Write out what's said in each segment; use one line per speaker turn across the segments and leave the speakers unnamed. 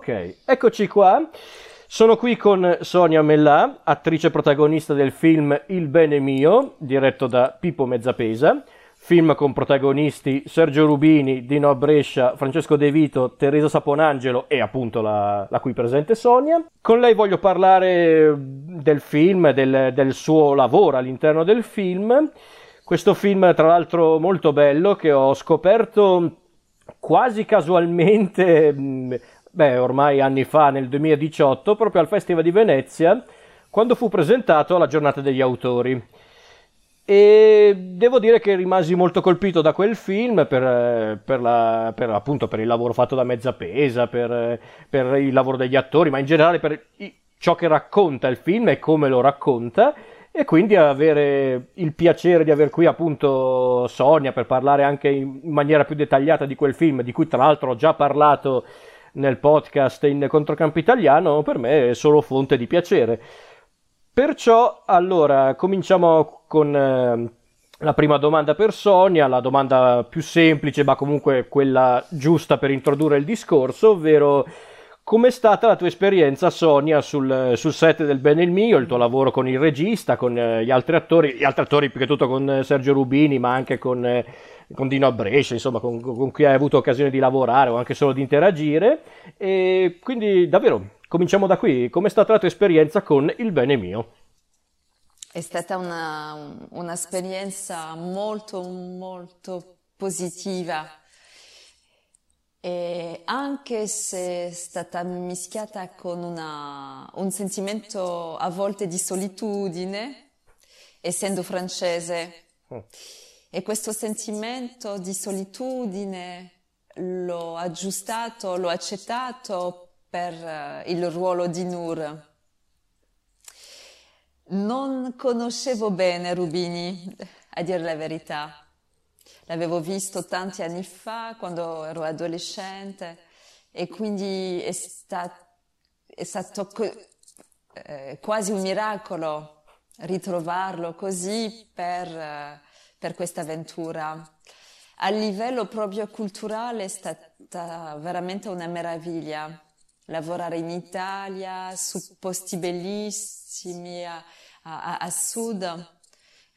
Ok, eccoci qua. Sono qui con Sonia Mellà, attrice protagonista del film Il bene mio, diretto da Pippo Mezzapesa. Film con protagonisti Sergio Rubini, Dino Brescia, Francesco De Vito, Teresa Saponangelo e appunto la, la qui presente Sonia. Con lei voglio parlare del film, del, del suo lavoro all'interno del film. Questo film, tra l'altro, molto bello che ho scoperto quasi casualmente, beh, ormai anni fa, nel 2018, proprio al Festival di Venezia, quando fu presentato alla giornata degli autori. E devo dire che rimasi molto colpito da quel film per, per, la, per, appunto, per il lavoro fatto da Mezzapesa, per, per il lavoro degli attori, ma in generale per ciò che racconta il film e come lo racconta e quindi avere il piacere di aver qui appunto Sonia per parlare anche in maniera più dettagliata di quel film, di cui tra l'altro ho già parlato nel podcast in Controcampo Italiano, per me è solo fonte di piacere. Perciò, allora, cominciamo con eh, la prima domanda per Sonia, la domanda più semplice, ma comunque quella giusta per introdurre il discorso, ovvero Com'è stata la tua esperienza, Sonia, sul, sul, set del Bene il Mio, il tuo lavoro con il regista, con eh, gli altri attori, gli altri attori più che tutto con eh, Sergio Rubini, ma anche con, eh, con Dino Abrescia, insomma, con, con, cui hai avuto occasione di lavorare o anche solo di interagire. E quindi, davvero, cominciamo da qui. Com'è stata la tua esperienza con il Bene Mio?
È stata una, un'esperienza molto, molto positiva e anche se è stata mischiata con una, un sentimento a volte di solitudine, essendo francese. Oh. E questo sentimento di solitudine l'ho aggiustato, l'ho accettato per uh, il ruolo di Nur. Non conoscevo bene Rubini, a dire la verità l'avevo visto tanti anni fa quando ero adolescente e quindi è, sta, è stato eh, quasi un miracolo ritrovarlo così per, eh, per questa avventura. A livello proprio culturale è stata veramente una meraviglia lavorare in Italia su posti bellissimi a, a, a sud,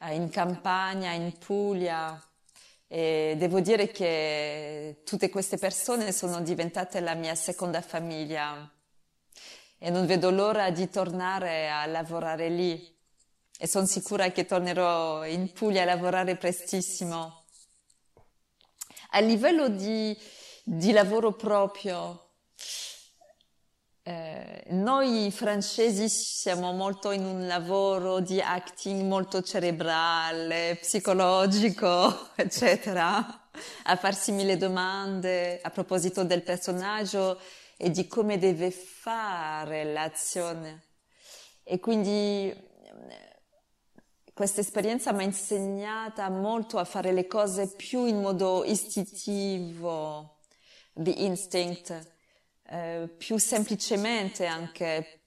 in Campania, in Puglia, e devo dire che tutte queste persone sono diventate la mia seconda famiglia e non vedo l'ora di tornare a lavorare lì e sono sicura che tornerò in Puglia a lavorare prestissimo. A livello di, di lavoro proprio, eh, noi francesi siamo molto in un lavoro di acting molto cerebrale, psicologico, eccetera, a farsi mille domande a proposito del personaggio e di come deve fare l'azione. E quindi eh, questa esperienza mi ha insegnata molto a fare le cose più in modo istintivo, di instinct eh, più semplicemente anche,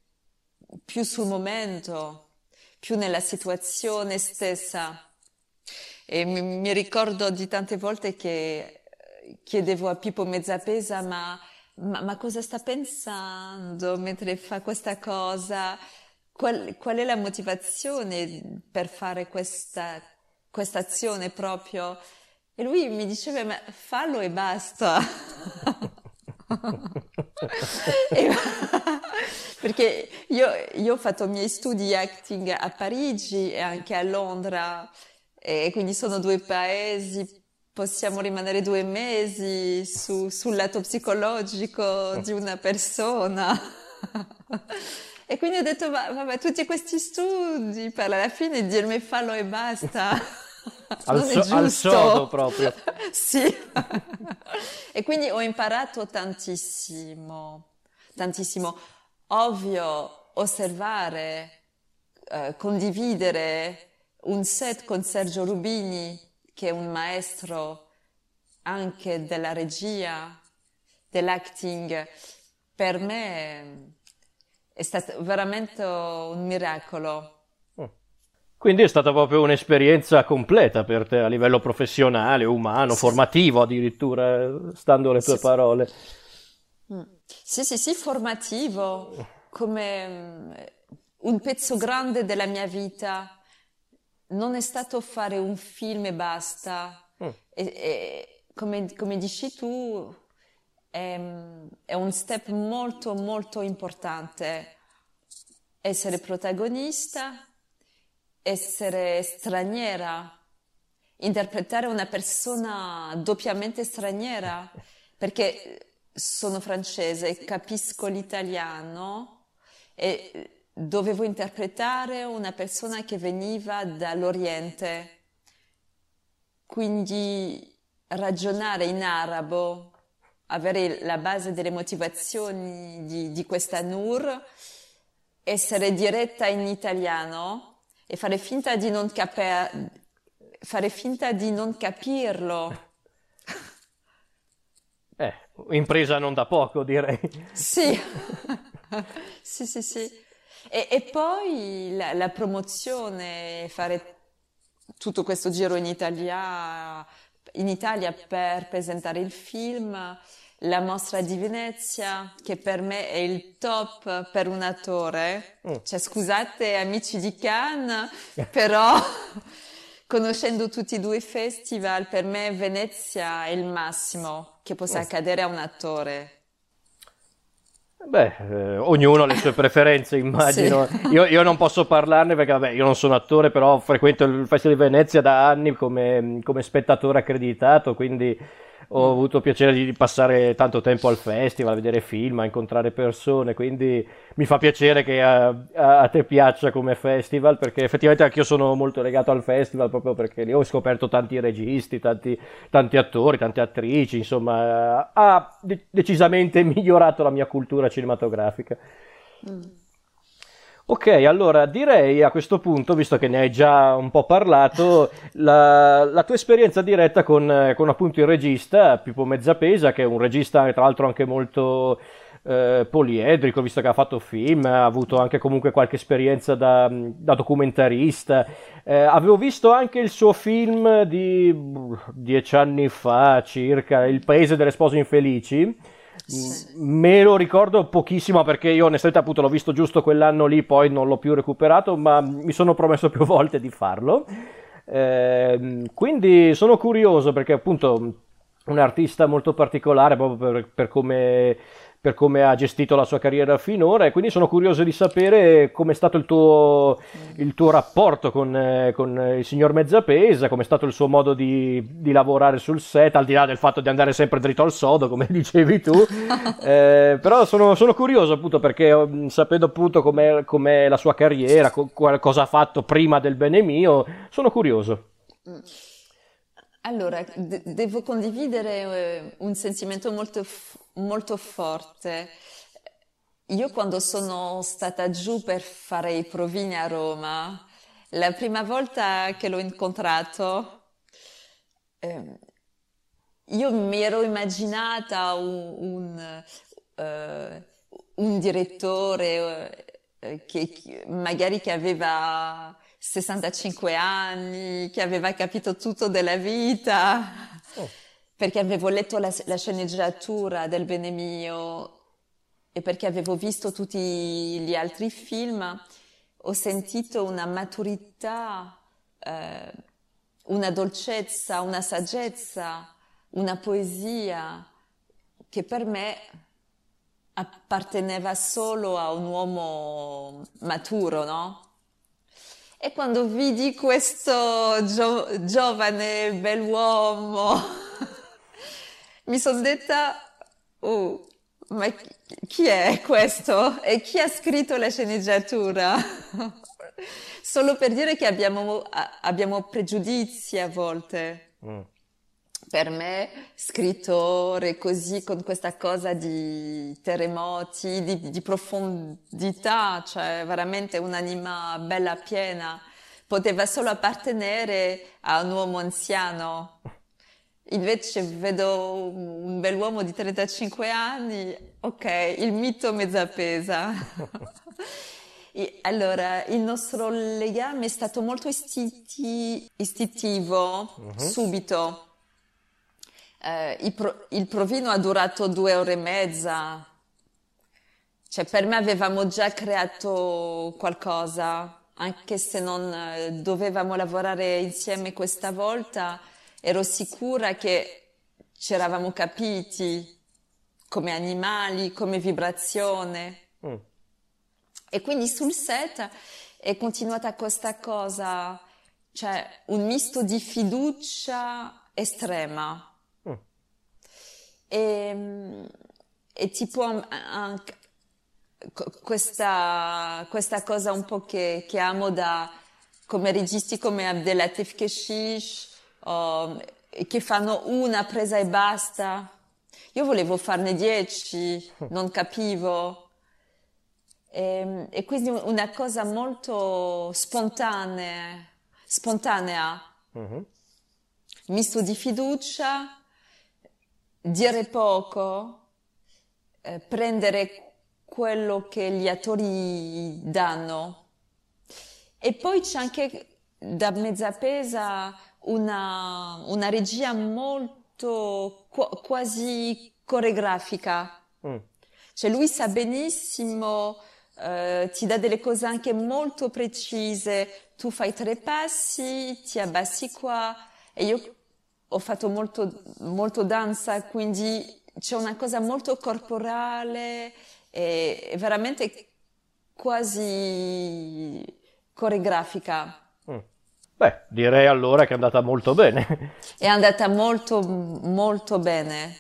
più sul momento, più nella situazione stessa. E mi, mi ricordo di tante volte che chiedevo a Pippo Mezzapesa ma, ma, ma cosa sta pensando mentre fa questa cosa? Qual, qual è la motivazione per fare questa, questa azione proprio? E lui mi diceva, ma fallo e basta. perché io, io, ho fatto i miei studi di acting a Parigi e anche a Londra e quindi sono due paesi possiamo rimanere due mesi su, sul lato psicologico di una persona e quindi ho detto vabbè tutti questi studi per alla fine dirmi fallo e basta
al, so, al sodo proprio.
sì. E quindi ho imparato tantissimo, tantissimo. Ovvio, osservare, eh, condividere un set con Sergio Rubini, che è un maestro anche della regia, dell'acting, per me è stato veramente un miracolo
quindi è stata proprio un'esperienza completa per te a livello professionale, umano, formativo addirittura, stando alle tue sì, parole.
Mm. Sì, sì, sì, formativo, come mm, un pezzo grande della mia vita. Non è stato fare un film e basta. Mm. E, e, come, come, dici tu, è, è un step molto, molto importante. Essere protagonista, essere straniera, interpretare una persona doppiamente straniera, perché sono francese, capisco l'italiano e dovevo interpretare una persona che veniva dall'Oriente. Quindi ragionare in arabo, avere la base delle motivazioni di, di questa Nur, essere diretta in italiano e fare finta di non capire fare finta di non capirlo.
Eh, impresa non da poco, direi.
Sì, sì, sì, sì. E, e poi la, la, promozione, fare tutto questo giro in Italia, in Italia per presentare il film, la mostra di Venezia, che per me è il top per un attore. Mm. Cioè, scusate amici di Cannes, però conoscendo tutti e due i festival, per me Venezia è il massimo che possa accadere a un attore.
Beh, eh, ognuno ha le sue preferenze, immagino. Sì. Io, io, non posso parlarne perché vabbè, io non sono attore, però frequento il Festival di Venezia da anni come, come spettatore accreditato, quindi ho avuto piacere di passare tanto tempo al festival, a vedere film, a incontrare persone, quindi mi fa piacere che a, a, te piaccia come festival, perché effettivamente anche io sono molto legato al festival proprio perché lì ho scoperto tanti registi, tanti, tanti attori, tante attrici, insomma ha decisamente migliorato la mia cultura cinematografica. Mm. Ok, allora direi a questo punto, visto che ne hai già un po' parlato, la, la tua esperienza diretta con, con, appunto il regista Pippo Mezzapesa, che è un regista tra l'altro anche molto eh, poliedrico, visto che ha fatto film, ha avuto anche comunque qualche esperienza da, da documentarista. Eh, avevo visto anche il suo film di dieci anni fa circa, Il paese delle spose infelici Me lo ricordo pochissimo perché io onestamente appunto l'ho visto giusto quell'anno lì, poi non l'ho più recuperato, ma mi sono promesso più volte di farlo. Eh, quindi sono curioso perché appunto un artista molto particolare proprio per, per come per come ha gestito la sua carriera finora e quindi sono curioso di sapere come è stato il tuo, il tuo rapporto con, eh, con, il signor Mezzapesa, come è stato il suo modo di, di, lavorare sul set, al di là del fatto di andare sempre dritto al sodo, come dicevi tu, eh, però sono, sono, curioso appunto perché mm, sapendo appunto com'è, com'è la sua carriera, co- cosa ha fatto prima del bene mio, sono curioso.
Allora, de- devo condividere eh, un sentimento molto, f- molto forte. Io quando sono stata giù per fare i provini a Roma, la prima volta che l'ho incontrato, eh, io mi ero immaginata un, un, uh, un direttore uh, che magari che aveva 65 anni, che aveva capito tutto della vita, oh. perché avevo letto la, la, sceneggiatura del Bene Mio e perché avevo visto tutti gli altri film, ho sentito una maturità, eh, una dolcezza, una saggezza, una poesia che per me apparteneva solo a un uomo maturo, no? E quando vidi questo gio- giovane bell'uomo, mi sono detta, oh, ma chi è questo? E chi ha scritto la sceneggiatura? Solo per dire che abbiamo, abbiamo pregiudizi a volte. Mm per me scrittore così con questa cosa di terremoti, di, di profondità, cioè veramente un'anima bella piena, poteva solo appartenere a un uomo anziano. Invece vedo un bell'uomo di 35 anni, ok, il mito mezza pesa. allora, il nostro legame è stato molto istinti- istintivo, uh-huh. subito eh, il, pro- il provino ha durato due ore e mezza. Cioè, per me avevamo già creato qualcosa, anche se non eh, dovevamo lavorare insieme questa volta, ero sicura che ci eravamo capiti come animali, come vibrazione. Mm. E quindi sul set è continuata questa cosa, cioè un misto di fiducia estrema. Mm. E, e tipo anche questa, questa cosa un po' che, che amo da come registi come Abdelatif Keshish, oh, che fanno una presa e basta. Io volevo farne dieci, non capivo. E, ehm, e quindi una cosa molto spontanea, spontanea. Mm-hmm. misto di fiducia, dire poco, eh, prendere quello che gli attori danno. E poi c'è anche da mezza pesa una, una regia molto qu- quasi coreografica. Mm. Cioè lui sa benissimo, eh, ti dà delle cose anche molto precise, tu fai tre passi, ti abbassi qua e io ho fatto molto, molto danza, quindi c'è una cosa molto corporale e veramente quasi coreografica.
Mm. Beh, direi allora che è andata molto bene.
È andata molto, molto bene.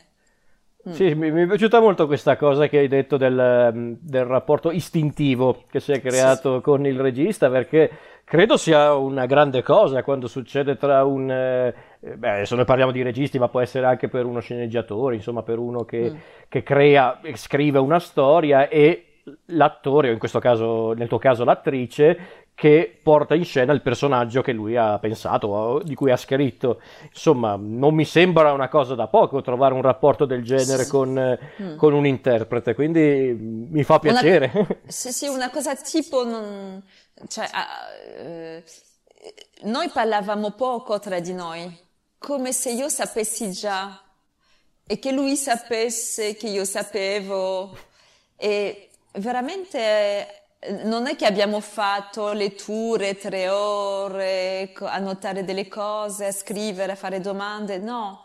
Mm. Sì, mi, mi, è piaciuta molto questa cosa che hai detto del, del rapporto istintivo che si è creato sì. con il regista, perché credo sia una grande cosa quando succede tra un... Eh, beh, adesso noi parliamo di registi, ma può essere anche per uno sceneggiatore, insomma per uno che, mm. che crea, scrive una storia e l'attore, o in questo caso, nel tuo caso l'attrice, che porta in scena il personaggio che lui ha pensato, di cui ha scritto. Insomma, non mi sembra una cosa da poco trovare un rapporto del genere sì. con, mm. con, un interprete, quindi mi fa piacere.
Una, sì, sì, una cosa tipo... Non, cioè, uh, noi parlavamo poco tra di noi, come se io sapessi già e che lui sapesse che io sapevo e veramente non è che abbiamo fatto letture tre ore a notare delle cose, a scrivere, a fare domande, no.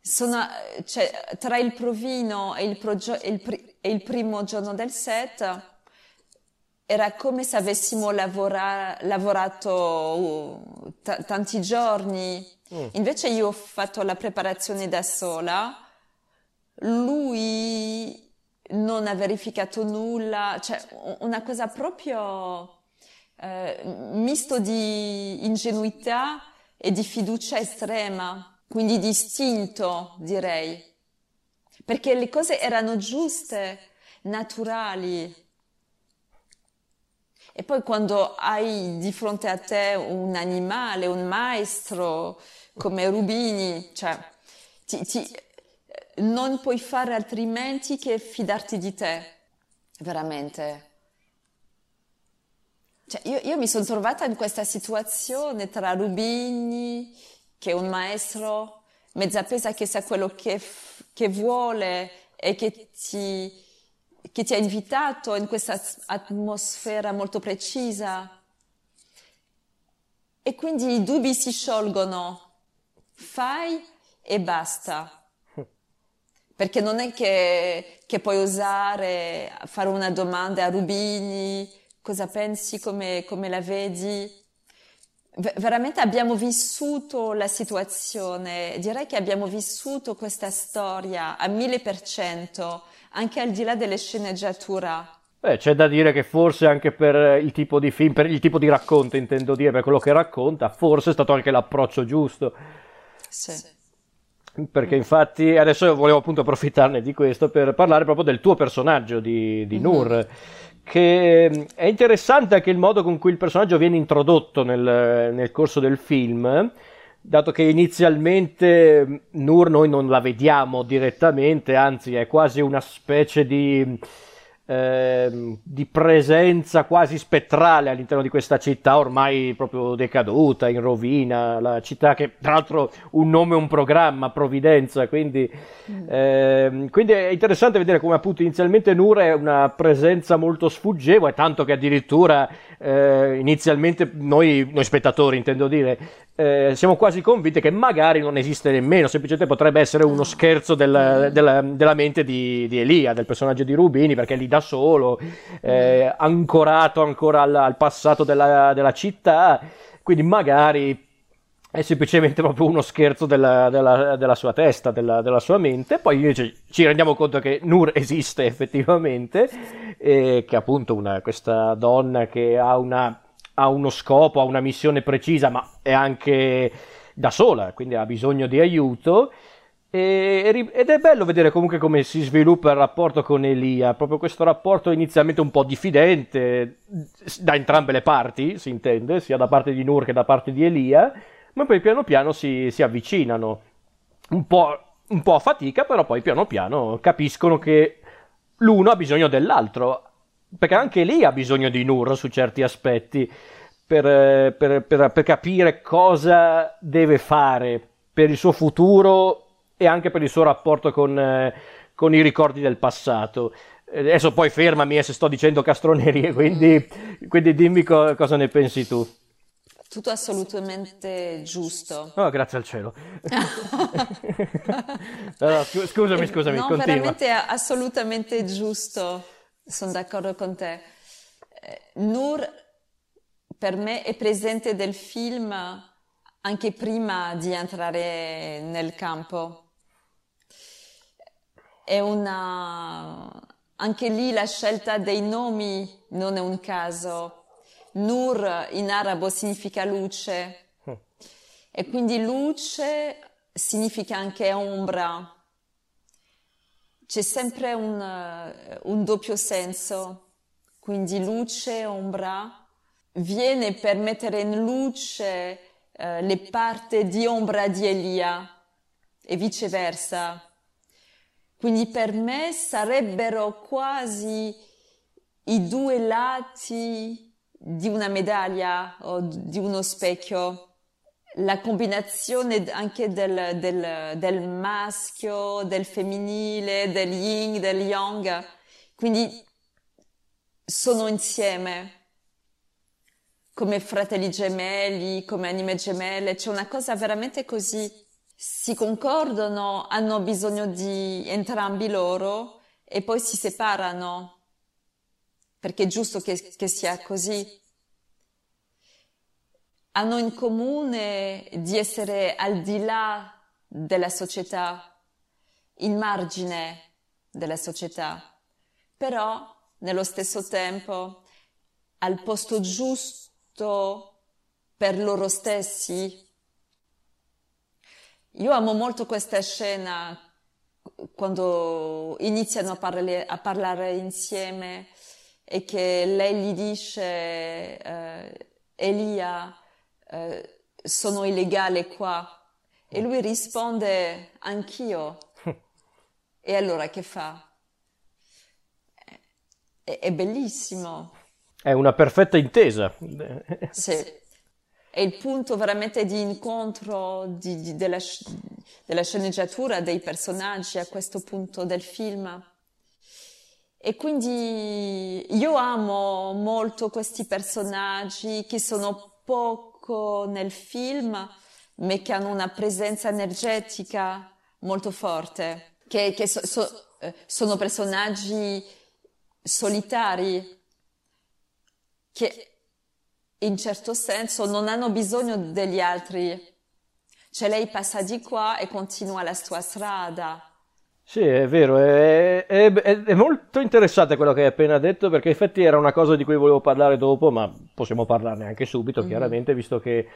Sono, cioè, tra il provino e il, progio- e, il pri- e il, primo giorno del set era come se avessimo lavora- lavorato uh, t- tanti giorni. Mm. Invece io ho fatto la preparazione da sola, lui non ha verificato nulla, cioè una cosa proprio eh, misto di ingenuità e di fiducia estrema, quindi di istinto direi, perché le cose erano giuste, naturali. E poi quando hai di fronte a te un animale, un maestro come Rubini, cioè ti, ti, non puoi fare altrimenti che fidarti di te, veramente. Cioè, io, io, mi sono trovata in questa situazione tra Rubini, che è un maestro, Mezzapesa che sa quello che, che vuole e che ti, che ti ha invitato in questa atmosfera molto precisa. E quindi i dubbi si sciolgono. Fai e basta perché non è che, che puoi osare fare una domanda a Rubini, cosa pensi, come, come la vedi. V- veramente abbiamo vissuto la situazione, direi che abbiamo vissuto questa storia a mille per cento, anche al di là delle sceneggiature.
Beh, c'è da dire che forse anche per il tipo di film, per il tipo di racconto, intendo dire, per quello che racconta, forse è stato anche l'approccio giusto.
Sì. sì.
Perché infatti adesso volevo appunto approfittarne di questo per parlare proprio del tuo personaggio di, di Nur. Mm-hmm. Che è interessante anche il modo con cui il personaggio viene introdotto nel, nel corso del film, dato che inizialmente Nur noi non la vediamo direttamente, anzi è quasi una specie di Ehm, di presenza quasi spettrale all'interno di questa città ormai proprio decaduta, in rovina, la città che tra l'altro un nome un programma, Provvidenza, quindi, mm. ehm, quindi, è interessante vedere come appunto inizialmente Nur è una presenza molto sfuggevole, tanto che addirittura eh, inizialmente noi, noi spettatori intendo dire, eh, siamo quasi convinti che magari non esiste nemmeno, semplicemente potrebbe essere uno scherzo del, della, della, mente di, di, Elia, del personaggio di Rubini, perché è lì da solo, eh, ancorato ancora al, al passato della, della, città, quindi magari è semplicemente proprio uno scherzo della, della sua testa, della, sua mente, poi invece ci rendiamo conto che Nur esiste effettivamente, e che appunto una, questa donna che ha una ha uno scopo, ha una missione precisa, ma è anche da sola, quindi ha bisogno di aiuto. ed è bello vedere comunque come si sviluppa il rapporto con Elia, proprio questo rapporto inizialmente un po' diffidente da entrambe le parti, si intende, sia da parte di Nur che da parte di Elia, ma poi piano piano si, si avvicinano, un po', un po' a fatica, però poi piano piano capiscono che l'uno ha bisogno dell'altro, perché anche lì ha bisogno di Nur su certi aspetti per, per, per, per, capire cosa deve fare per il suo futuro e anche per il suo rapporto con, con i ricordi del passato. Adesso poi fermami eh, se sto dicendo castronerie, quindi, quindi dimmi co- cosa ne pensi tu.
Tutto assolutamente giusto.
Oh, grazie al cielo. no, no, scusami, scusami, no, continua.
veramente assolutamente giusto sono d'accordo con te. Eh, Nur per me è presente del film anche prima di entrare nel campo. È una... Anche lì la scelta dei nomi non è un caso. Nur in arabo significa luce. E quindi luce significa anche ombra. C'è sempre un, uh, un doppio senso, quindi luce, ombra, viene per mettere in luce uh, le parti di ombra di Elia e viceversa. Quindi per me sarebbero quasi i due lati di una medaglia o di uno specchio. La combinazione anche del, del, del, maschio, del femminile, del yin, del yang, quindi sono insieme. Come fratelli gemelli, come anime gemelle, c'è una cosa veramente così, si concordano, hanno bisogno di entrambi loro e poi si separano, perché è giusto che, che sia così hanno in comune di essere al di là della società, in margine della società, però nello stesso tempo al posto giusto per loro stessi. Io amo molto questa scena quando iniziano a parlare, a parlare insieme e che lei gli dice eh, Elia eh, sono illegale qua. E lui risponde, anch'io. e allora che fa? È, è bellissimo.
È una perfetta intesa.
sì. È il punto veramente di incontro di, di, della, della sceneggiatura dei personaggi a questo punto del film. E quindi io amo molto questi personaggi che sono poco nel film, ma che hanno una presenza energetica molto forte, che, che so, so, eh, sono personaggi solitari che in certo senso non hanno bisogno degli altri. Cioè lei passa di qua e continua la sua strada.
Sì, è vero, è, è, è, molto interessante quello che hai appena detto perché effetti era una cosa di cui volevo parlare dopo, ma possiamo parlarne anche subito, mm-hmm. chiaramente, visto che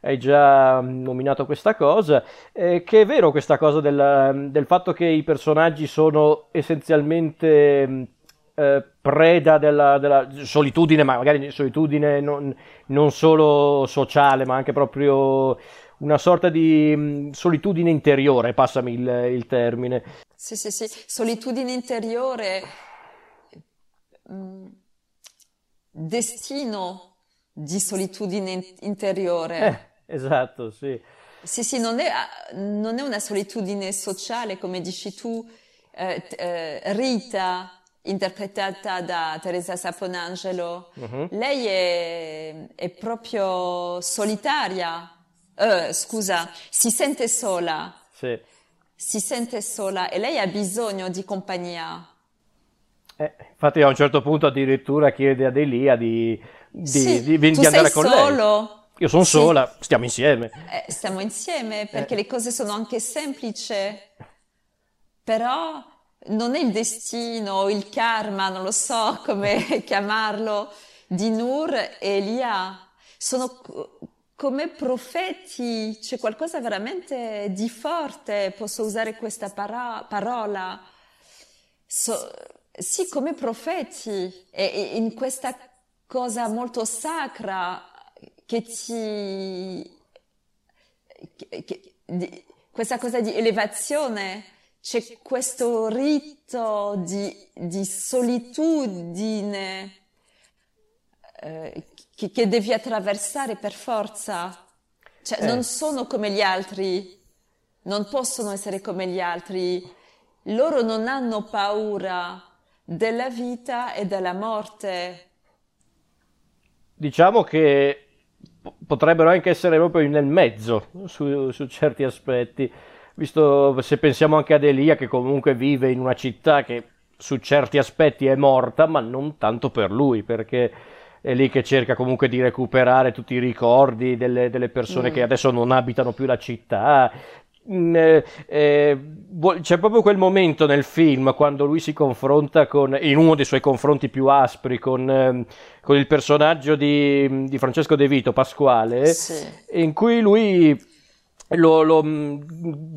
hai già nominato questa cosa, eh, che è vero questa cosa del, del, fatto che i personaggi sono essenzialmente eh, preda della, della, solitudine, ma magari solitudine non, non solo sociale, ma anche proprio una sorta di mh, solitudine interiore, passami il, il termine.
Sì, sì, sì, solitudine interiore mm, destino di solitudine interiore.
Eh, esatto, sì.
Sì, sì, non è, non è una solitudine sociale, come dici tu, eh, eh, Rita, interpretata da Teresa Saponangelo, uh-huh. lei è, è, proprio solitaria, uh, scusa, si sente sola.
Sì.
Si sente sola e lei ha bisogno di compagnia.
Eh, infatti a un certo punto addirittura chiede ad Elia di, di,
sì,
di, di andare con
solo.
lei. Io sono sì. sola, stiamo insieme.
Eh, stiamo insieme perché eh. le cose sono anche semplici, però non è il destino, il karma, non lo so come chiamarlo, di Nur e Elia. Sono come profeti, c'è qualcosa veramente di forte, posso usare questa para- parola. So, sì, come profeti, e, in questa cosa molto sacra che ti... Che, che, di, questa cosa di elevazione c'è questo rito di, di solitudine eh, che, che, devi attraversare per forza. Cioè, eh. non sono come gli altri, non possono essere come gli altri. Loro non hanno paura della vita e della morte.
Diciamo che potrebbero anche essere proprio nel mezzo su, su certi aspetti visto se pensiamo anche ad Elia che comunque vive in una città che su certi aspetti è morta, ma non tanto per lui, perché è lì che cerca comunque di recuperare tutti i ricordi delle, delle persone mm. che adesso non abitano più la città. Mm, eh, eh, c'è proprio quel momento nel film quando lui si confronta con, in uno dei suoi confronti più aspri con, eh, con il personaggio di, di, Francesco De Vito, Pasquale,
sì.
in cui lui lo, lo, mm,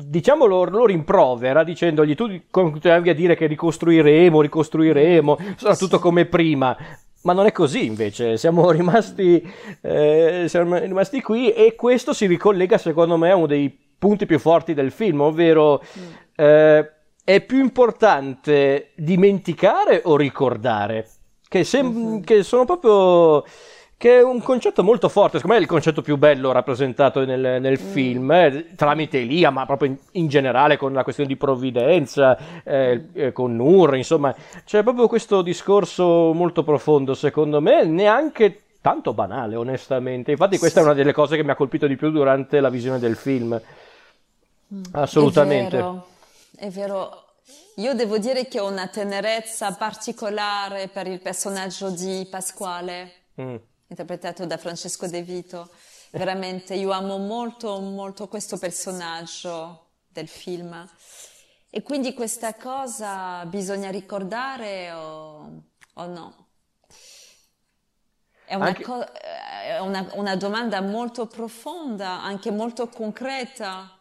diciamo lo, lo, rimprovera dicendogli tu continuavi a dire che ricostruiremo, ricostruiremo, sarà tutto come prima. Ma non è così invece, siamo rimasti, eh, siamo rimasti qui e questo si ricollega secondo me a uno dei punti più forti del film, ovvero mm. eh, è più importante dimenticare o ricordare? Che, sem- mm-hmm. che sono proprio che è un concetto molto forte, secondo me è il concetto più bello rappresentato nel, nel mm. film, eh, tramite Elia, ma proprio in, in, generale con la questione di provvidenza, eh, eh, con Nur, insomma, c'è proprio questo discorso molto profondo, secondo me, neanche tanto banale, onestamente. Infatti questa è una delle cose che mi ha colpito di più durante la visione del film. Mm. Assolutamente.
È vero, è vero. Io devo dire che ho una tenerezza particolare per il personaggio di Pasquale. Mm interpretato da Francesco De Vito. Veramente io amo molto, molto questo personaggio del film. E quindi questa cosa bisogna ricordare o, o no? È, una, anche... co- è una, una, domanda molto profonda, anche molto concreta,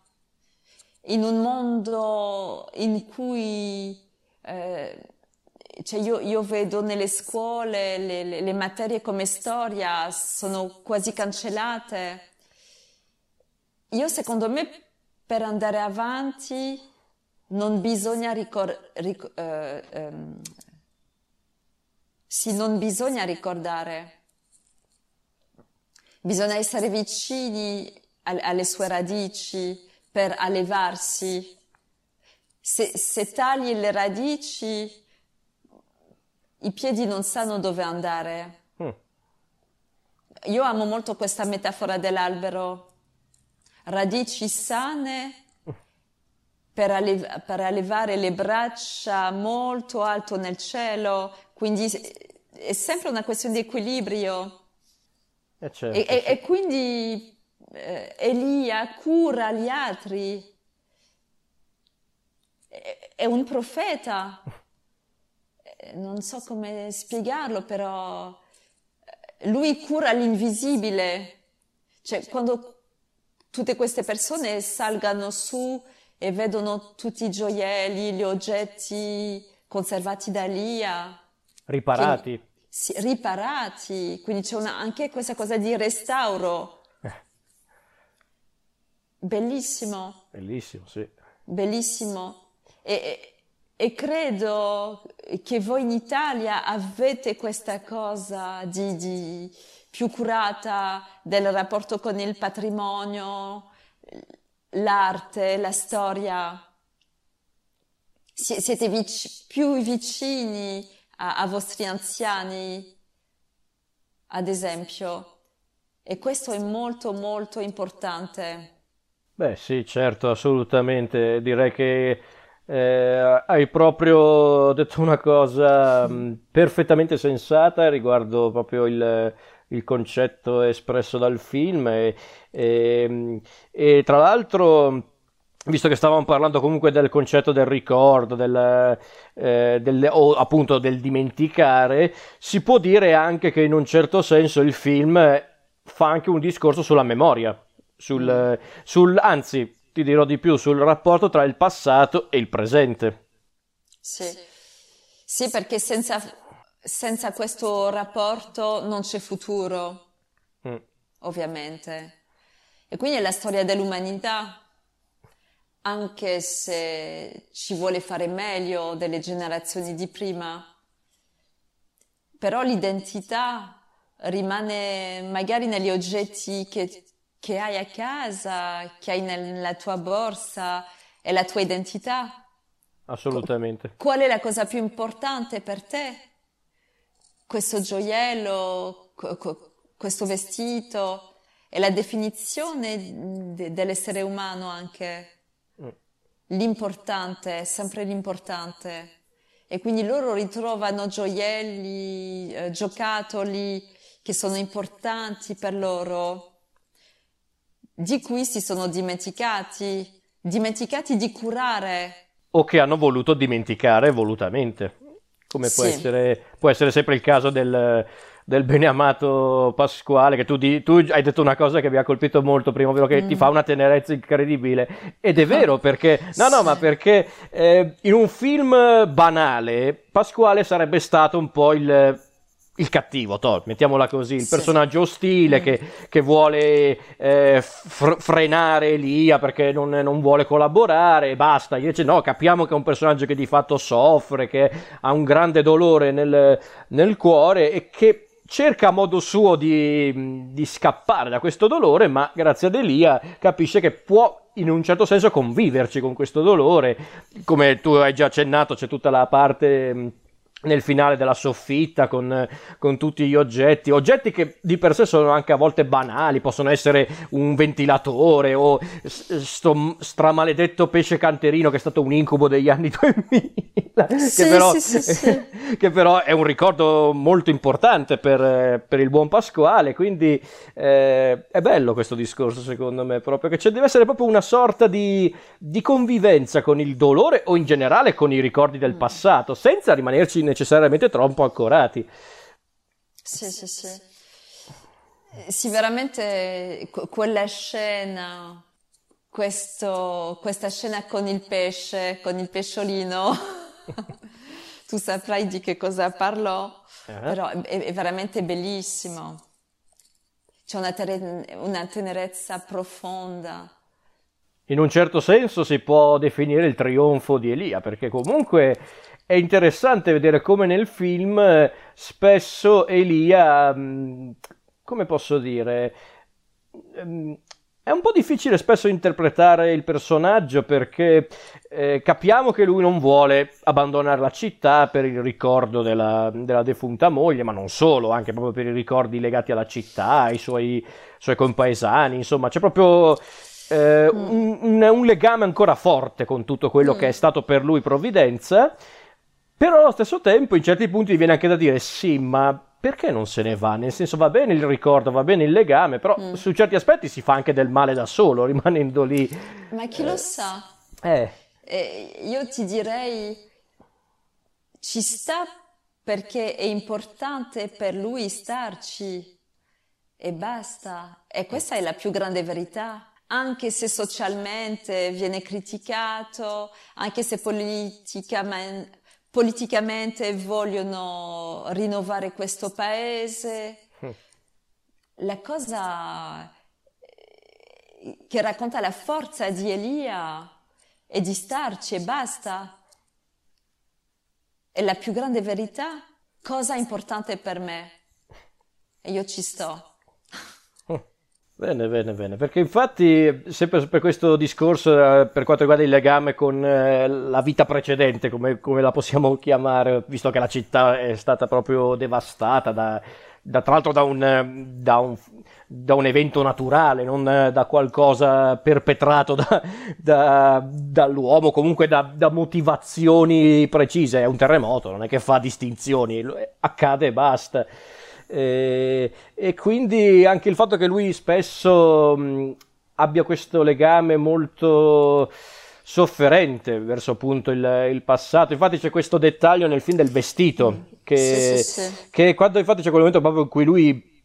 in un mondo in cui eh, cioè io, io, vedo nelle scuole le, le, le, materie come storia sono quasi cancellate. Io secondo me per andare avanti non bisogna ricordare, ric- eh, ehm, sì, non bisogna ricordare. Bisogna essere vicini alle sue radici per allevarsi. Se, se tagli le radici i piedi non sanno dove andare. Mm. Io amo molto questa metafora dell'albero. Radici sane per, alle- per allevare le braccia molto alto nel cielo, quindi è sempre una questione di equilibrio.
Eh certo,
e, e, e, quindi eh, Elia cura gli altri, è, è un profeta. non so come spiegarlo, però eh, lui cura l'invisibile. Cioè, quando tutte queste persone salgano su e vedono tutti i gioielli, gli oggetti conservati da Lia.
Riparati.
Che, sì, riparati. Quindi c'è una, anche questa cosa di restauro. Eh. Bellissimo.
Bellissimo, sì.
Bellissimo. E, e credo che voi in Italia avete questa cosa di, di più curata del rapporto con il patrimonio, l'arte, la storia. Siete vic- più vicini a, a vostri anziani, ad esempio. E questo è molto molto importante.
Beh sì, certo, assolutamente. Direi che eh, hai proprio detto una cosa mh, mm, perfettamente sensata riguardo proprio il, il concetto espresso dal film e, e, e tra l'altro visto che stavamo parlando comunque del concetto del ricordo, del, eh, del, o appunto del dimenticare, si può dire anche che in un certo senso il film fa anche un discorso sulla memoria, sul, sul, anzi ti dirò di più, sul rapporto tra il passato e il presente.
Sì, sì perché senza, senza questo rapporto non c'è futuro, mm. ovviamente. E quindi è la storia dell'umanità anche se ci vuole fare meglio delle generazioni di prima, però l'identità rimane magari negli oggetti che, che hai a casa, che hai nella tua borsa, è la tua identità.
Assolutamente.
Qual è la cosa più importante per te? Questo gioiello, questo vestito, è la definizione dell'essere umano anche l'importante, è sempre l'importante. E quindi loro ritrovano gioielli, eh, giocattoli che sono importanti per loro, di cui si sono dimenticati, dimenticati di curare.
O che hanno voluto dimenticare volutamente, come sì. può, essere, può essere sempre il caso del del beneamato Pasquale, che tu, di, tu, hai detto una cosa che mi ha colpito molto prima, ovvero che mm. ti fa una tenerezza incredibile. Ed è vero, perché... No, no, ma perché eh, in un film banale Pasquale sarebbe stato un po' il il cattivo, to, mettiamola così, il sì. personaggio ostile mm. che, che, vuole eh, fr- frenare Elia perché non, non, vuole collaborare e basta. Invece no, capiamo che è un personaggio che di fatto soffre, che ha un grande dolore nel, nel cuore e che cerca a modo suo di, di, scappare da questo dolore, ma grazie ad Elia capisce che può in un certo senso conviverci con questo dolore. Come tu hai già accennato, c'è tutta la parte nel finale della soffitta con, con, tutti gli oggetti, oggetti che di per sé sono anche a volte banali, possono essere un ventilatore o sto stramaledetto pesce canterino che è stato un incubo degli anni 2000, sì, che, però, sì, sì, che, però, è un ricordo molto importante per, per il buon Pasquale, quindi eh, è bello questo discorso secondo me, proprio che ci deve essere proprio una sorta di, di convivenza con il dolore o in generale con i ricordi del mm. passato, senza rimanerci necessariamente troppo ancorati.
Sì, sì, sì. Sì, veramente quella scena, questo, questa scena con il pesce, con il pesciolino, tu saprai di che cosa parlo, eh. però è, è, veramente bellissimo. C'è una, ter- una tenerezza profonda.
In un certo senso si può definire il trionfo di Elia, perché comunque è interessante vedere come nel film eh, spesso Elia, mm, come posso dire, mm, è un po' difficile spesso interpretare il personaggio perché eh, capiamo che lui non vuole abbandonare la città per il ricordo della, della, defunta moglie, ma non solo, anche proprio per i ricordi legati alla città, ai suoi, suoi compaesani, insomma, c'è proprio eh, mm. un, un, un, legame ancora forte con tutto quello che è stato per lui provvidenza però allo stesso tempo in certi punti viene anche da dire sì, ma perché non se ne va? Nel senso va bene il ricordo, va bene il legame, però mm. su certi aspetti si fa anche del male da solo rimanendo lì.
Ma chi eh. lo sa?
Eh.
eh. Io ti direi ci sta perché è importante per lui starci e basta. E questa è la più grande verità. Anche se socialmente viene criticato, anche se politicamente politicamente vogliono rinnovare questo paese. Mm. La cosa eh, che racconta la forza di Elia è di starci e basta. è la più grande verità, cosa è importante per me. E io ci sto.
Bene, bene, bene, perché infatti sempre per questo discorso eh, per quanto riguarda il legame con eh, la vita precedente, come, come, la possiamo chiamare, visto che la città è stata proprio devastata da, da tra l'altro da un, da, un, da un, evento naturale, non da qualcosa perpetrato da, dall'uomo, comunque da, motivazioni precise, è un terremoto, non è che fa distinzioni, accade e basta. E, e quindi anche il fatto che lui spesso mh, abbia questo legame molto sofferente verso appunto il, il, passato. Infatti c'è questo dettaglio nel film del vestito, che, sì, sì, sì. che quando infatti c'è quel momento proprio in cui lui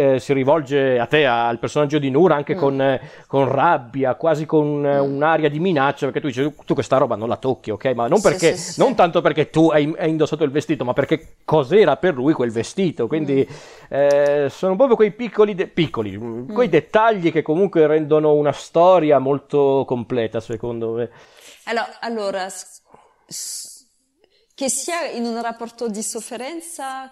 eh, si rivolge a te, al personaggio di Nura, anche mm. con, eh, con, rabbia, quasi con eh, mm. un'aria di minaccia, perché tu dici, tu questa roba non la tocchi, ok? Ma non, perché, sì, sì, non tanto perché tu hai, hai, indossato il vestito, ma perché cos'era per lui quel vestito. Quindi mm. Eh, sono proprio quei piccoli, de- piccoli mm. quei dettagli che comunque rendono una storia molto completa, secondo me.
Allora, allora che sia in un rapporto di sofferenza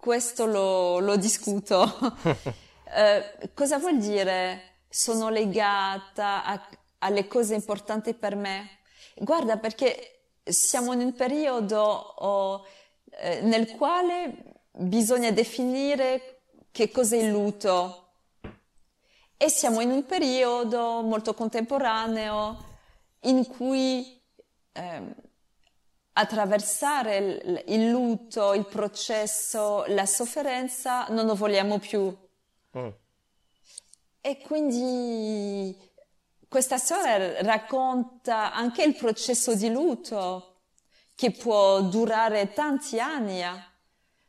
questo lo, lo discuto. eh, cosa vuol dire sono legata a, alle cose importanti per me? Guarda, perché siamo in un periodo oh, eh, nel quale bisogna definire che cos'è il lutto e siamo in un periodo molto contemporaneo in cui eh, attraversare il, il, lutto, il processo, la sofferenza, non lo vogliamo più. Mm. E quindi questa storia racconta anche il processo di lutto che può durare tanti anni, eh.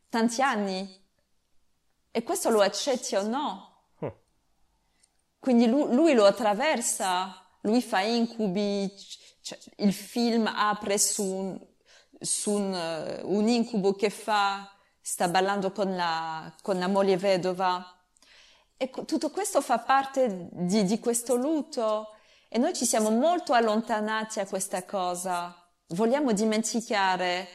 tanti anni. E questo lo accetti o no? Mm. Quindi lui, lui, lo attraversa, lui fa incubi, cioè, il film apre su su un, eh, un, incubo che fa, sta ballando con la, con la moglie vedova. E tutto questo fa parte di, di questo lutto e noi ci siamo molto allontanati a questa cosa. Vogliamo dimenticare.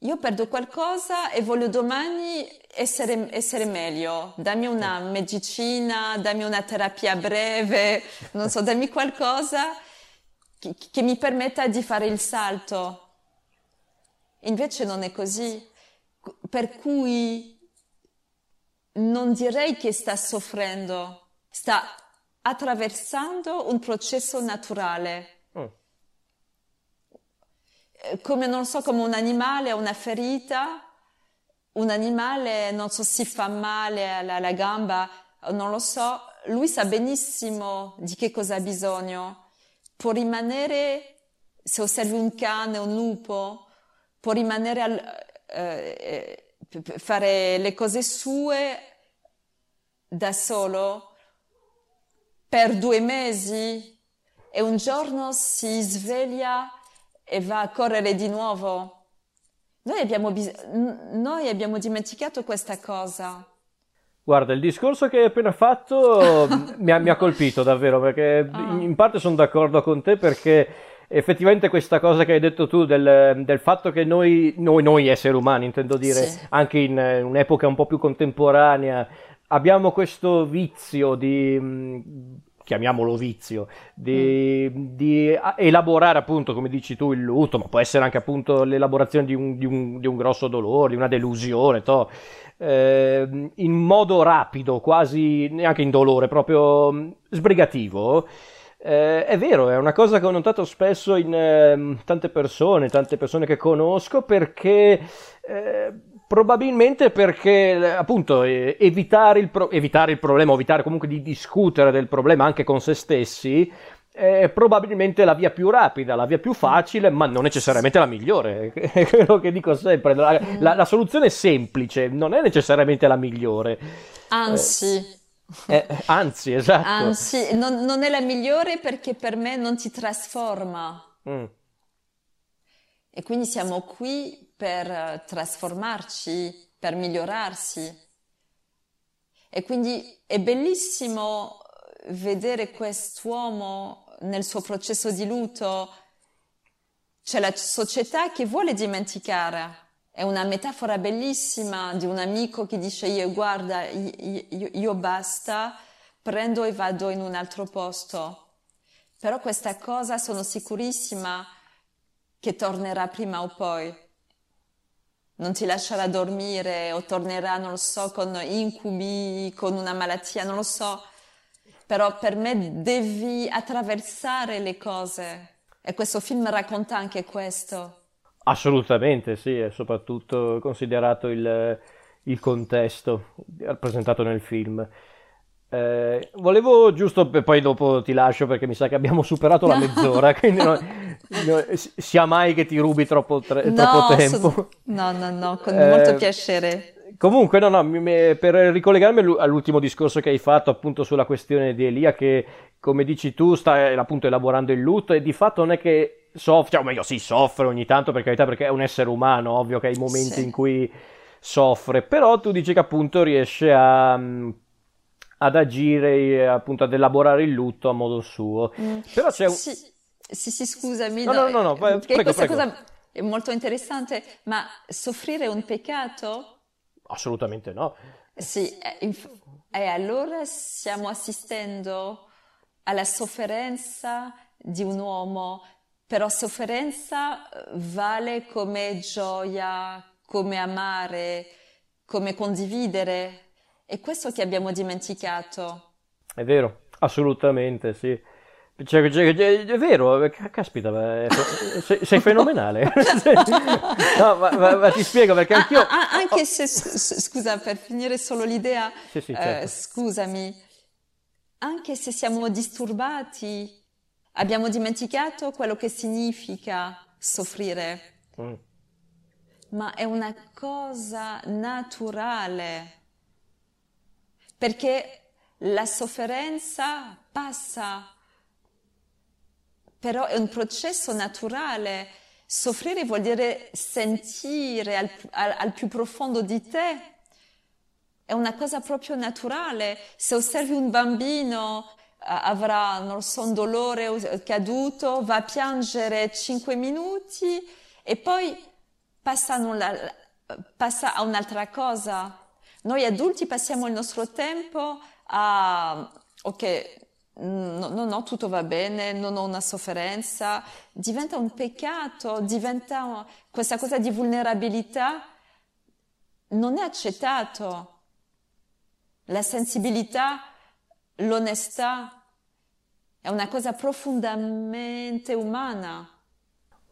Io perdo qualcosa e voglio domani essere, essere meglio. Dammi una medicina, dammi una terapia breve, non so, dammi qualcosa che, che mi permetta di fare il salto. Invece non è così, per cui non direi che sta soffrendo, sta attraversando un processo naturale. Mm. Come non so, come un animale ha una ferita, un animale, non so, si fa male alla, alla gamba, non lo so, lui sa benissimo di che cosa ha bisogno. Può rimanere, se osservi un cane, un lupo, può rimanere al, eh, eh fare le cose sue da solo per due mesi e un giorno si sveglia e va a correre di nuovo. Noi abbiamo, bis- noi abbiamo dimenticato questa cosa.
Guarda, il discorso che hai appena fatto mi, ha, mi, ha, colpito davvero perché oh. in parte sono d'accordo con te perché effettivamente questa cosa che hai detto tu del, del fatto che noi, noi, noi, esseri umani, intendo dire, sì. anche in un'epoca un po' più contemporanea, abbiamo questo vizio di chiamiamolo vizio, di, mm. di, elaborare appunto, come dici tu, il lutto, ma può essere anche appunto l'elaborazione di un, di un, di un grosso dolore, di una delusione, to, eh, in modo rapido, quasi neanche in dolore, proprio sbrigativo. Eh, è vero, è una cosa che ho notato spesso in eh, tante persone, tante persone che conosco, perché eh, probabilmente perché appunto evitare il, pro- evitare il problema, evitare comunque di discutere del problema anche con se stessi, è probabilmente la via più rapida, la via più facile, ma non necessariamente la migliore. È quello che dico sempre. La, la, la, soluzione semplice non è necessariamente la migliore.
Anzi.
Eh, anzi, esatto.
Anzi, non, non, è la migliore perché per me non ti trasforma. Mm. E quindi siamo qui per trasformarci, per migliorarsi. E quindi è bellissimo vedere quest'uomo nel suo processo di lutto c'è la società che vuole dimenticare. È una metafora bellissima di un amico che dice io guarda, io, io, io basta, prendo e vado in un altro posto. Però questa cosa sono sicurissima che tornerà prima o poi. Non ti lascerà dormire o tornerà, non lo so, con incubi, con una malattia, non lo so. Però per me devi attraversare le cose. E questo film racconta anche questo.
Assolutamente, sì, e soprattutto considerato il, il contesto rappresentato nel film. Eh, volevo giusto, poi dopo ti lascio perché mi sa che abbiamo superato la mezz'ora, quindi no, no, sia mai che ti rubi troppo, tre, no, troppo tempo. So,
no, no, no, con eh, molto piacere.
Comunque, no, no, mi, per ricollegarmi all'ultimo discorso che hai fatto appunto sulla questione di Elia, che come dici tu sta appunto elaborando il lutto e di fatto non è che soffre, cioè, o meglio, sì, soffre ogni tanto per carità, perché è un essere umano, ovvio che hai momenti sì. in cui soffre, però tu dici che appunto riesce a, mm, ad agire, appunto ad elaborare il lutto a modo suo. Mm. Però c'è un...
Sì, sì, sì scusami.
No, no, no, no,
no
prego,
questa
prego.
cosa è molto interessante, ma soffrire è un peccato?
Assolutamente no.
Sì, e allora stiamo assistendo alla sofferenza di un uomo però sofferenza eh, vale come gioia, come amare, come condividere. È questo che abbiamo dimenticato.
È vero, assolutamente, sì. Cioè, cioè, cioè è vero, caspita, sei, sei fenomenale. no, ma, ma, ma, ti spiego perché anch'io... Ah,
ah, anche se, scusa, per finire solo l'idea,
sì, sì, certo.
eh, scusami, anche se siamo disturbati Abbiamo dimenticato quello che significa soffrire, mm. ma è una cosa naturale, perché la sofferenza passa, però è un processo naturale. Soffrire vuol dire sentire al, al, al più profondo di te è una cosa proprio naturale. Se osservi un bambino avrà, non so, un dolore caduto, va a piangere 5 minuti e poi passa, a un'altra cosa. Noi adulti passiamo il nostro tempo a, ok, no, no, no, tutto va bene, non ho una sofferenza, diventa un peccato, diventa questa cosa di vulnerabilità non è accettato. La sensibilità l'onestà è una cosa profondamente umana.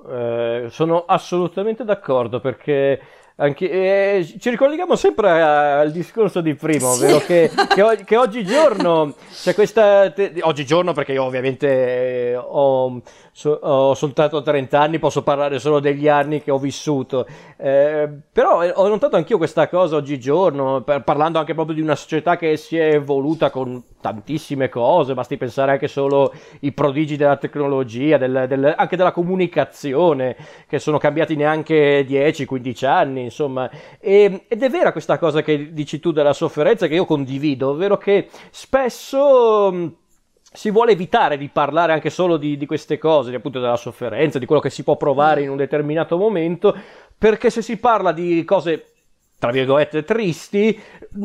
Eh, sono assolutamente d'accordo perché anche, eh, ci ricolleghiamo sempre al discorso di prima, sì. ovvero che, che, che, oggigiorno c'è questa. Te- oggigiorno, perché io ovviamente eh, ho, so, ho, soltanto 30 anni, posso parlare solo degli anni che ho vissuto, eh, però eh, ho notato anch'io questa cosa oggigiorno, per, parlando anche proprio di una società che si è evoluta con tantissime cose, basti pensare anche solo i prodigi della tecnologia, del, del, anche della comunicazione, che sono cambiati neanche 10-15 anni insomma. E, ed è vera questa cosa che dici tu della sofferenza che io condivido, ovvero che spesso mh, si vuole evitare di parlare anche solo di, di queste cose, appunto della sofferenza, di quello che si può provare in un determinato momento, perché se si parla di cose tra virgolette tristi,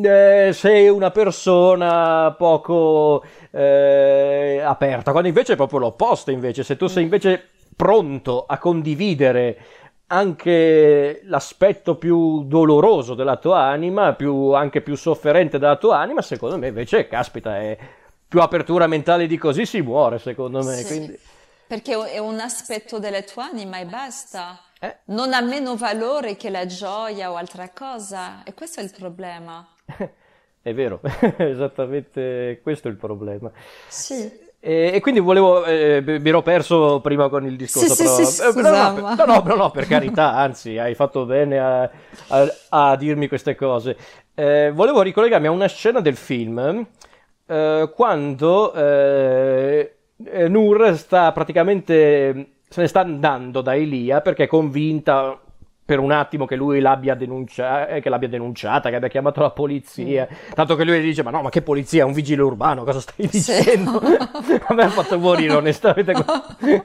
eh, sei una persona poco eh, aperta, quando invece è proprio l'opposto, invece, se tu sei invece pronto a condividere anche l'aspetto più doloroso della tua anima, più, anche più sofferente della tua anima, secondo me invece, caspita, è più apertura mentale di così si muore, secondo me. Sì, quindi...
Perché è un aspetto della tua anima e basta. Eh? Non ha meno valore che la gioia o altra cosa, e questo è il problema.
è vero, esattamente questo è il problema.
Sì.
E, e, quindi volevo, eh, mi ero perso prima con il discorso,
sì,
però,
sì, sì, no,
no, no, no, no, per carità, anzi, hai fatto bene a, a, a dirmi queste cose. Eh, volevo ricollegarmi a una scena del film eh, quando eh, Nur sta praticamente se ne sta andando da Elia perché è convinta per un attimo che lui l'abbia, denuncia- eh, che l'abbia denunciata, che abbia chiamato la polizia. Mm. Tanto che lui gli dice: Ma no, ma che polizia? È un vigile urbano, cosa stai dicendo? Sì. A me ha fatto morire, onestamente.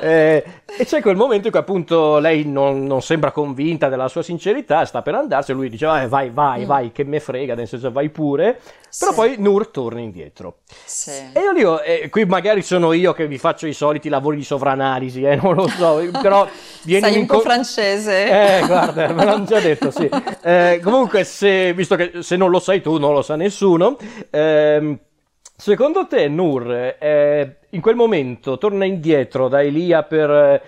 eh, e c'è quel momento in cui appunto lei non, non, sembra convinta della sua sincerità, sta per andarsene, lui dice vai, vai, vai, mm. vai, che me frega, nel senso vai pure, però sì. poi Nur torna indietro.
Sì.
E io dico, eh, qui magari sono io che vi faccio i soliti lavori di sovranalisi, eh, non lo so, però...
Vieni po' francese.
Eh, guarda, me l'hanno già detto, sì. Eh, comunque, se, visto che se non lo sai tu, non lo sa nessuno, ehm, secondo te Nur eh, in quel momento torna indietro da Elia per,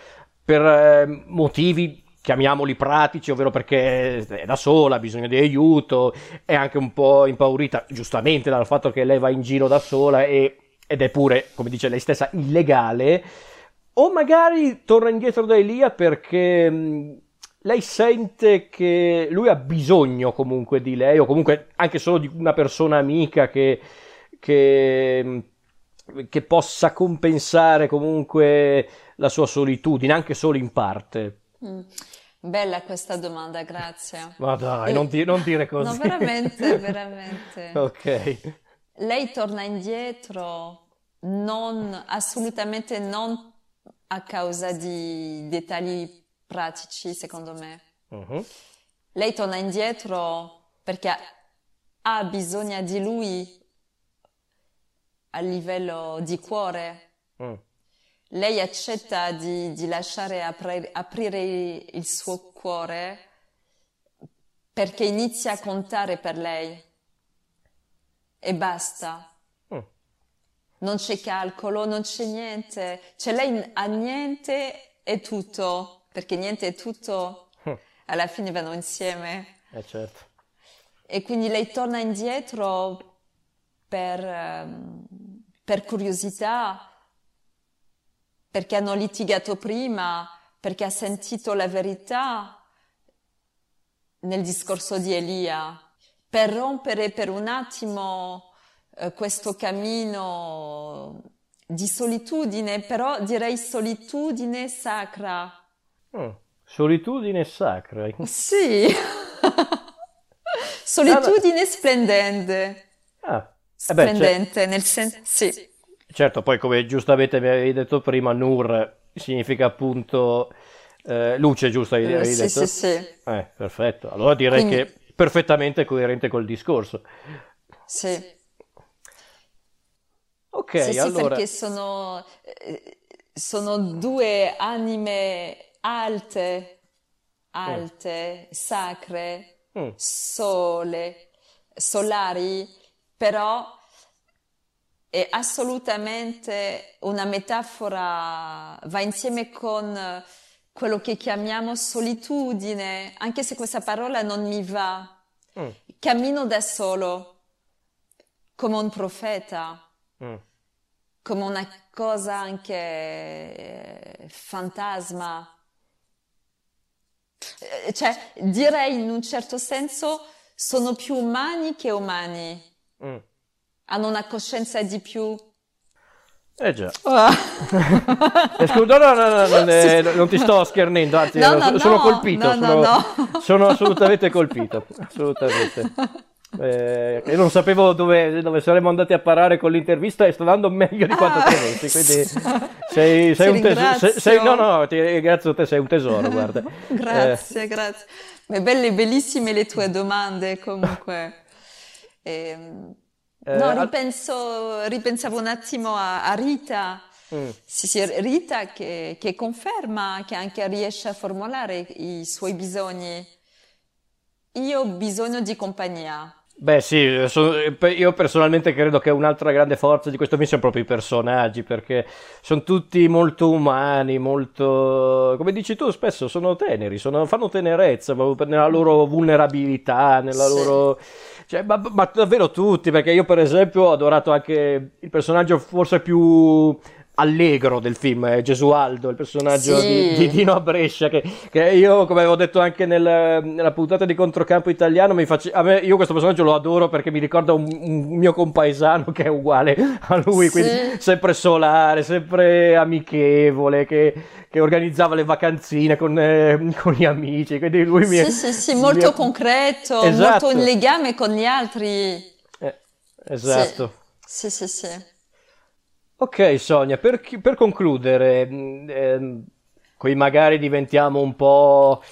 per eh, motivi chiamiamoli pratici, ovvero perché è da sola, ha bisogno di aiuto, è anche un po' impaurita, giustamente, dal fatto che lei va in giro da sola e, ed è pure, come dice lei stessa, illegale, o magari torna indietro da Elia perché mh, lei sente che lui ha bisogno comunque di lei, o comunque anche solo di una persona amica che, che, che possa compensare comunque la sua solitudine, anche solo in parte.
Mm. Bella questa domanda, grazie.
Ma dai, non, di- non dire così.
No, veramente, veramente.
ok.
Lei torna indietro non, assolutamente non a causa di dettagli pratici, secondo me. Uh-huh. Lei torna indietro perché ha bisogno di lui a livello di cuore. Uh lei accetta di, di lasciare apri, aprire il suo cuore perché inizia a contare per lei e basta. Non c'è calcolo, non c'è niente, cioè lei ha niente e tutto, perché niente e tutto alla fine vanno insieme.
Eh certo.
E quindi lei torna indietro per, ehm, per curiosità, perché hanno litigato prima, perché ha sentito la verità nel discorso di Elia, per rompere per un attimo eh, questo cammino di solitudine, però direi solitudine sacra.
Mm, solitudine sacra.
Sì. solitudine ah, splendente.
Ah.
Splendente, eh beh, nel senso... Sì.
Certo, poi come giustamente mi avevi detto prima, Nur significa appunto eh, luce, giusto? Avevi,
avevi sì,
detto?
sì, sì.
Eh, perfetto. Allora direi Quindi... che perfettamente coerente col discorso.
Sì.
Ok,
sì,
allora...
Sì, perché sono, eh, sono due anime alte, alte, mm. sacre, mm. sole, solari, però è assolutamente una metafora, va insieme con quello che chiamiamo solitudine, anche se questa parola non mi va. Mm. Cammino da solo, come un profeta, mm. come una cosa anche eh, fantasma. Eh, cioè, direi in un certo senso, sono più umani che umani. Mm hanno una coscienza di più.
Eh già. Oh. Scusa, no, no, no, non, eh, ti sto schernendo, anzi no, no, sono colpito, sono, assolutamente colpito, assolutamente. Eh, e non sapevo dove, dove, saremmo andati a parare con l'intervista e sto andando meglio di quanto ah. crevessi, quindi sei, sei un tesoro. Sei, sei, no, no, ti ringrazio te, sei un tesoro, guarda.
grazie, eh. grazie. Ma belle, bellissime le tue domande comunque. Ehm, eh, no, ripenso, ripensavo un attimo a, a Rita. Mm. Sì, sì, Rita che, che, conferma che anche riesce a formulare i suoi bisogni. Io ho bisogno di compagnia.
Beh sì, io personalmente credo che un'altra grande forza di questo film siano proprio i personaggi, perché sono tutti molto umani, molto, come dici tu, spesso sono teneri, sono, fanno tenerezza nella loro vulnerabilità, nella sì. loro cioè, ma, ma, davvero tutti, perché io per esempio ho adorato anche il personaggio forse più allegro del film, è Gesualdo, il personaggio sì. di, di, Dino Brescia, che, che, io, come avevo detto anche nel, nella puntata di Controcampo Italiano, mi face, me, io questo personaggio lo adoro perché mi ricorda un, un, mio compaesano che è uguale a lui, sì. quindi sempre solare, sempre amichevole, che, che organizzava le vacanzine con, eh, con, gli amici, quindi lui mi
Sì, sì, sì, molto mi... concreto, esatto. molto in legame con gli altri.
Eh, esatto.
Sì, sì, sì. sì.
Ok, Sonia, per, chi- per concludere, mh, ehm, qui magari diventiamo un po'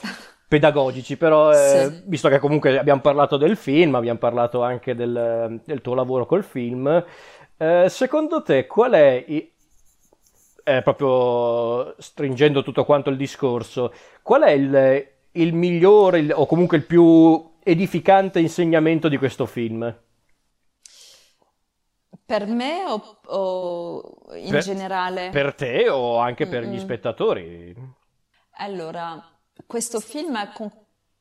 pedagogici, però eh,
Sì.
visto che comunque abbiamo parlato del film, abbiamo parlato anche del, del tuo lavoro col film, eh, secondo te qual è, i- eh, proprio stringendo tutto quanto il discorso, qual è il, il migliore il- o comunque il più edificante insegnamento di questo film?
Per me o, o in
Per,
generale?
per te o anche per gli
Mm-mm.
spettatori?
Allora, questo film ha con-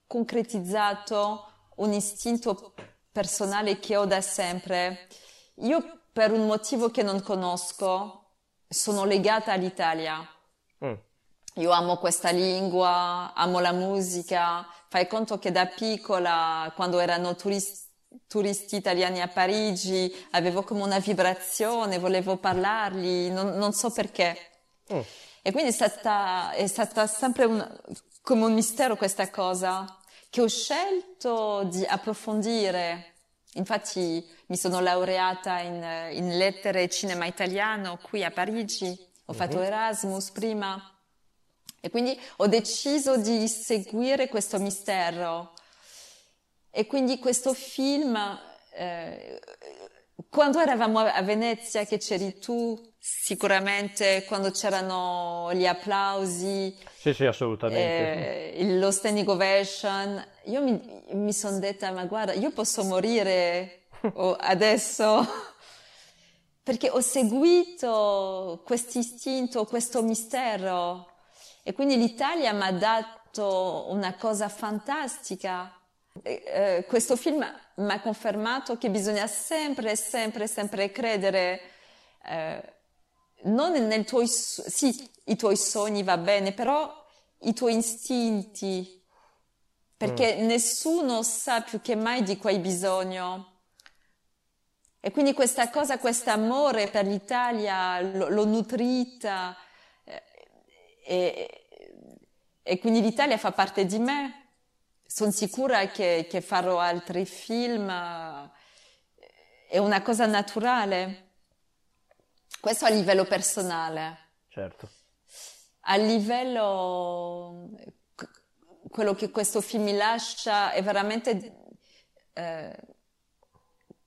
concretizzato un istinto personale che ho da sempre. Io, per un motivo che non conosco, sono legata all'Italia.
Mm,
Io amo questa lingua, amo la musica. Fai conto che da piccola, quando erano turis- turisti italiani a Parigi, avevo come una vibrazione, volevo parlargli, non, non so perché.
mm.
E quindi è stata, è stata sempre un- come un mistero questa cosa che ho scelto di approfondire. Infatti mi sono laureata in, in lettere e cinema italiano qui a Parigi, ho fatto
Mhm.
Erasmus prima e quindi ho deciso di seguire questo mistero. E quindi questo film, eh, quando eravamo a Venezia, che c'eri tu, sicuramente quando c'erano gli applausi,
Sì, sì, assolutamente.
eh, lo standing ovation, io mi, mi sono detta, ma guarda, io posso morire adesso perché ho seguito questo istinto, questo mistero e quindi l'Italia mi ha dato una cosa fantastica. Eh, questo film mi ha confermato che bisogna sempre, sempre, sempre credere, eh, non nel tuoi, sì, i tuoi sogni va bene, però i tuoi istinti, perché nessuno sa più che mai di cui hai bisogno. E quindi questa cosa, questo amore per l'Italia l'ho, l'ho nutrita eh, e, e quindi l'Italia fa parte di me. Sono sicura che, che farò altri film, è una cosa naturale. Questo a livello personale.
Certo.
A livello, quello che questo film mi lascia è veramente, eh,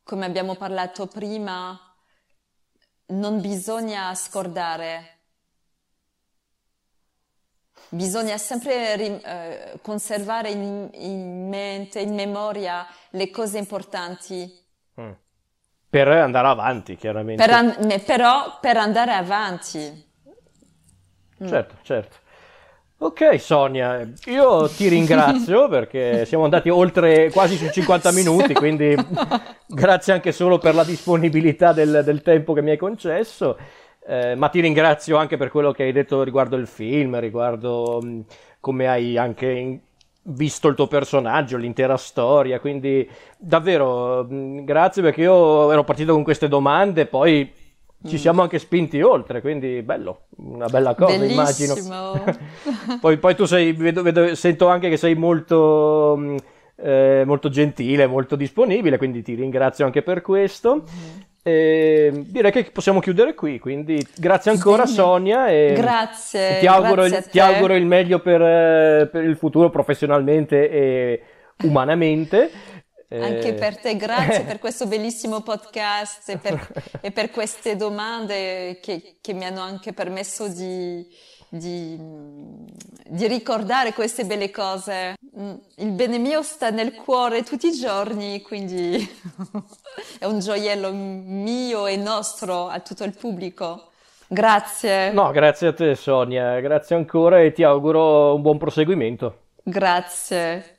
come abbiamo parlato prima, non bisogna scordare. Bisogna sempre rim- eh, conservare in, in mente, in memoria le cose importanti.
Mm. Per andare avanti,
Per
chiaramente.
an- me- però per andare avanti. Mm.
Certo, certo. Ok, Sonia, io ti ringrazio perché siamo andati oltre quasi sui 50 minuti, quindi grazie anche solo per la disponibilità del, del tempo che mi hai concesso, eh, ma ti ringrazio anche per quello che hai detto riguardo il film, riguardo mh, come hai anche in- visto il tuo personaggio, l'intera storia, quindi davvero mh, grazie perché io ero partito con queste domande, poi ci siamo anche spinti oltre, quindi bello, una bella cosa, immagino.
Bellissimo.
Poi, poi tu sei, vedo- vedo- sento anche che sei molto, mh, eh, molto gentile, molto disponibile, quindi ti ringrazio anche per questo. E direi che possiamo chiudere qui, quindi grazie ancora
Bene.
Sonia e
Grazie,
ti auguro,
grazie
il, ti auguro il meglio per, eh, per il futuro professionalmente e umanamente.
Anche
Eh,
per te, grazie per questo bellissimo podcast e per, e per queste domande che, che mi hanno anche permesso di, di, di ricordare queste belle cose. Mm, Il bene mio sta nel cuore tutti i giorni, quindi è un gioiello mio e nostro a tutto il pubblico. Grazie,
No, grazie a te Sonia, grazie ancora e ti auguro un buon proseguimento.
grazie.